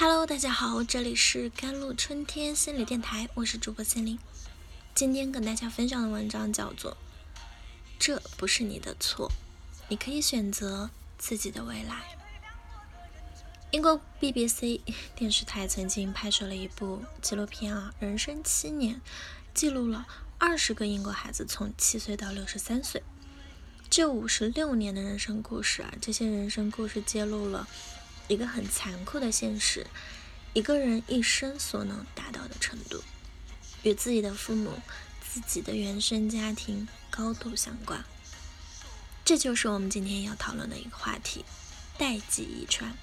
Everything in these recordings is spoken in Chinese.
Hello，大家好，这里是甘露春天心理电台，我是主播心灵。今天跟大家分享的文章叫做《这不是你的错，你可以选择自己的未来》。英国 BBC 电视台曾经拍摄了一部纪录片啊，人生七年，记录了二十个英国孩子从七岁到六十三岁，这五十六年的人生故事啊，这些人生故事揭露了。一个很残酷的现实，一个人一生所能达到的程度，与自己的父母、自己的原生家庭高度相关。这就是我们今天要讨论的一个话题——代际遗传。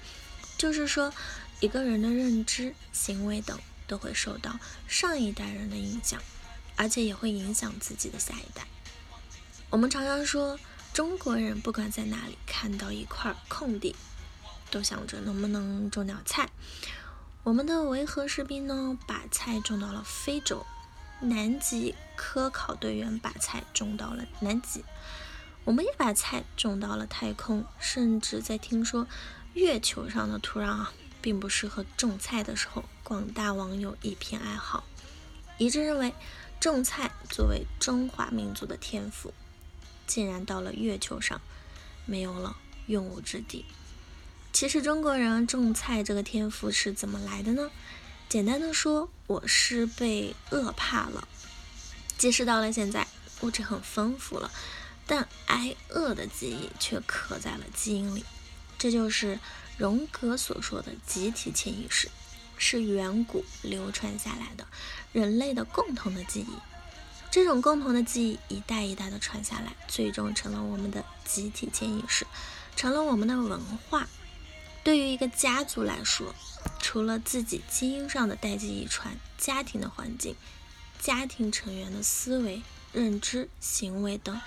就是说，一个人的认知、行为等都会受到上一代人的影响，而且也会影响自己的下一代。我们常常说，中国人不管在哪里看到一块空地。都想着能不能种点菜。我们的维和士兵呢，把菜种到了非洲；南极科考队员把菜种到了南极。我们也把菜种到了太空，甚至在听说月球上的土壤啊，并不适合种菜的时候，广大网友一片哀嚎，一致认为种菜作为中华民族的天赋，竟然到了月球上没有了用武之地。其实中国人种菜这个天赋是怎么来的呢？简单的说，我是被饿怕了。即使到了现在，物质很丰富了，但挨饿的记忆却刻在了基因里。这就是荣格所说的集体潜意识，是远古流传下来的人类的共同的记忆。这种共同的记忆一代一代的传下来，最终成了我们的集体潜意识，成了我们的文化。对于一个家族来说，除了自己基因上的代际遗传，家庭的环境、家庭成员的思维、认知、行为等，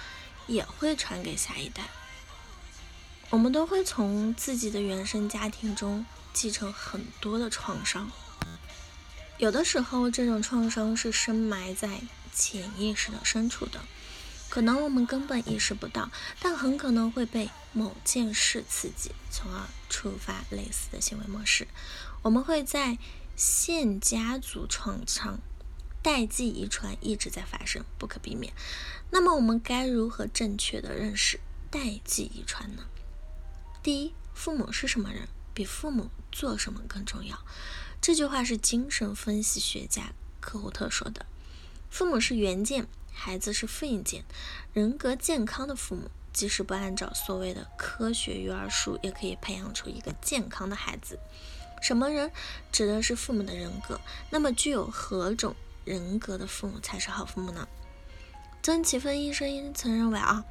也会传给下一代。我们都会从自己的原生家庭中继承很多的创伤，有的时候这种创伤是深埋在潜意识的深处的。可能我们根本意识不到，但很可能会被某件事刺激，从而触发类似的行为模式。我们会在现家族创伤、代际遗传一直在发生，不可避免。那么我们该如何正确的认识代际遗传呢？第一，父母是什么人，比父母做什么更重要。这句话是精神分析学家科胡特说的。父母是原件。孩子是复印件，人格健康的父母，即使不按照所谓的科学育儿术，也可以培养出一个健康的孩子。什么人指的是父母的人格？那么具有何种人格的父母才是好父母呢？曾奇芬医生曾认为啊，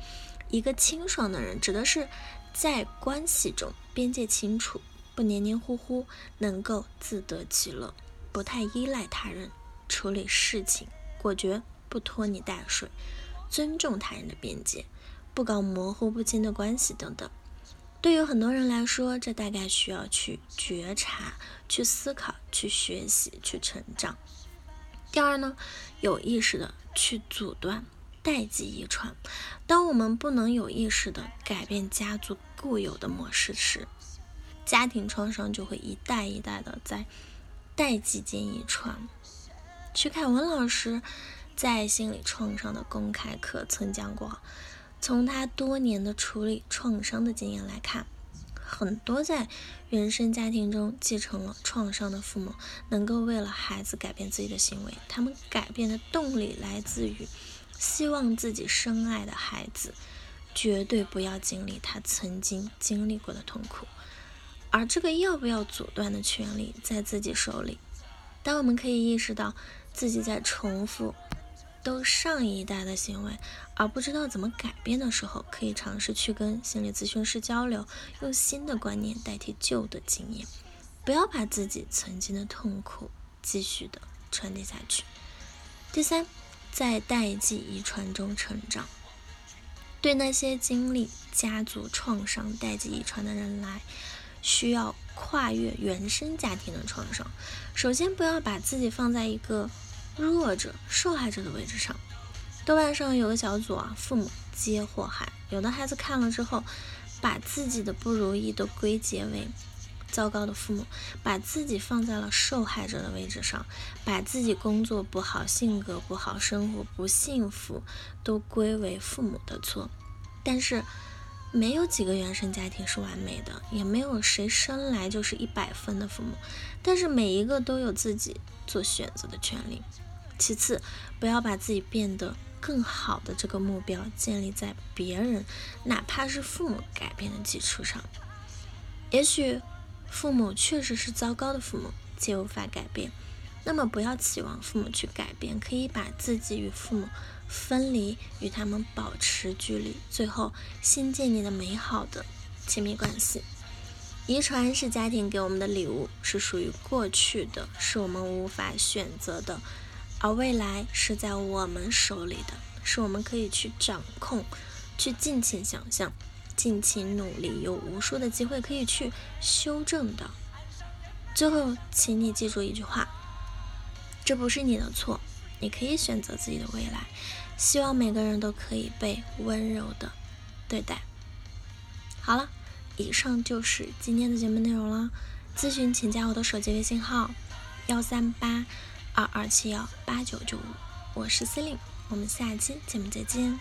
一个清爽的人，指的是在关系中边界清楚，不黏黏糊糊，能够自得其乐，不太依赖他人，处理事情果决。不拖泥带水，尊重他人的边界，不搞模糊不清的关系等等。对于很多人来说，这大概需要去觉察、去思考、去学习、去成长。第二呢，有意识的去阻断代际遗传。当我们不能有意识的改变家族固有的模式时，家庭创伤就会一代一代的在代际间遗传。徐凯文老师。在心理创伤的公开课曾讲过，从他多年的处理创伤的经验来看，很多在原生家庭中继承了创伤的父母，能够为了孩子改变自己的行为，他们改变的动力来自于希望自己深爱的孩子绝对不要经历他曾经经历过的痛苦，而这个要不要阻断的权利在自己手里。当我们可以意识到自己在重复。都上一代的行为，而不知道怎么改变的时候，可以尝试去跟心理咨询师交流，用新的观念代替旧的经验，不要把自己曾经的痛苦继续的传递下去。第三，在代际遗传中成长，对那些经历家族创伤、代际遗传的人来，需要跨越原生家庭的创伤。首先，不要把自己放在一个。弱者、受害者的位置上，豆瓣上有个小组啊，父母皆祸害。有的孩子看了之后，把自己的不如意都归结为糟糕的父母，把自己放在了受害者的位置上，把自己工作不好、性格不好、生活不幸福都归为父母的错。但是，没有几个原生家庭是完美的，也没有谁生来就是一百分的父母。但是每一个都有自己做选择的权利。其次，不要把自己变得更好的这个目标建立在别人，哪怕是父母改变的基础上。也许父母确实是糟糕的父母，且无法改变。那么不要期望父母去改变，可以把自己与父母分离，与他们保持距离，最后新建立的美好的亲密关系。遗传是家庭给我们的礼物，是属于过去的，是我们无法选择的。而未来是在我们手里的，是我们可以去掌控、去尽情想象、尽情努力，有无数的机会可以去修正的。最后，请你记住一句话：这不是你的错，你可以选择自己的未来。希望每个人都可以被温柔的对待。好了，以上就是今天的节目内容了。咨询请加我的手机微信号：幺三八。二二七幺八九九五，我是司令，我们下期节目再见。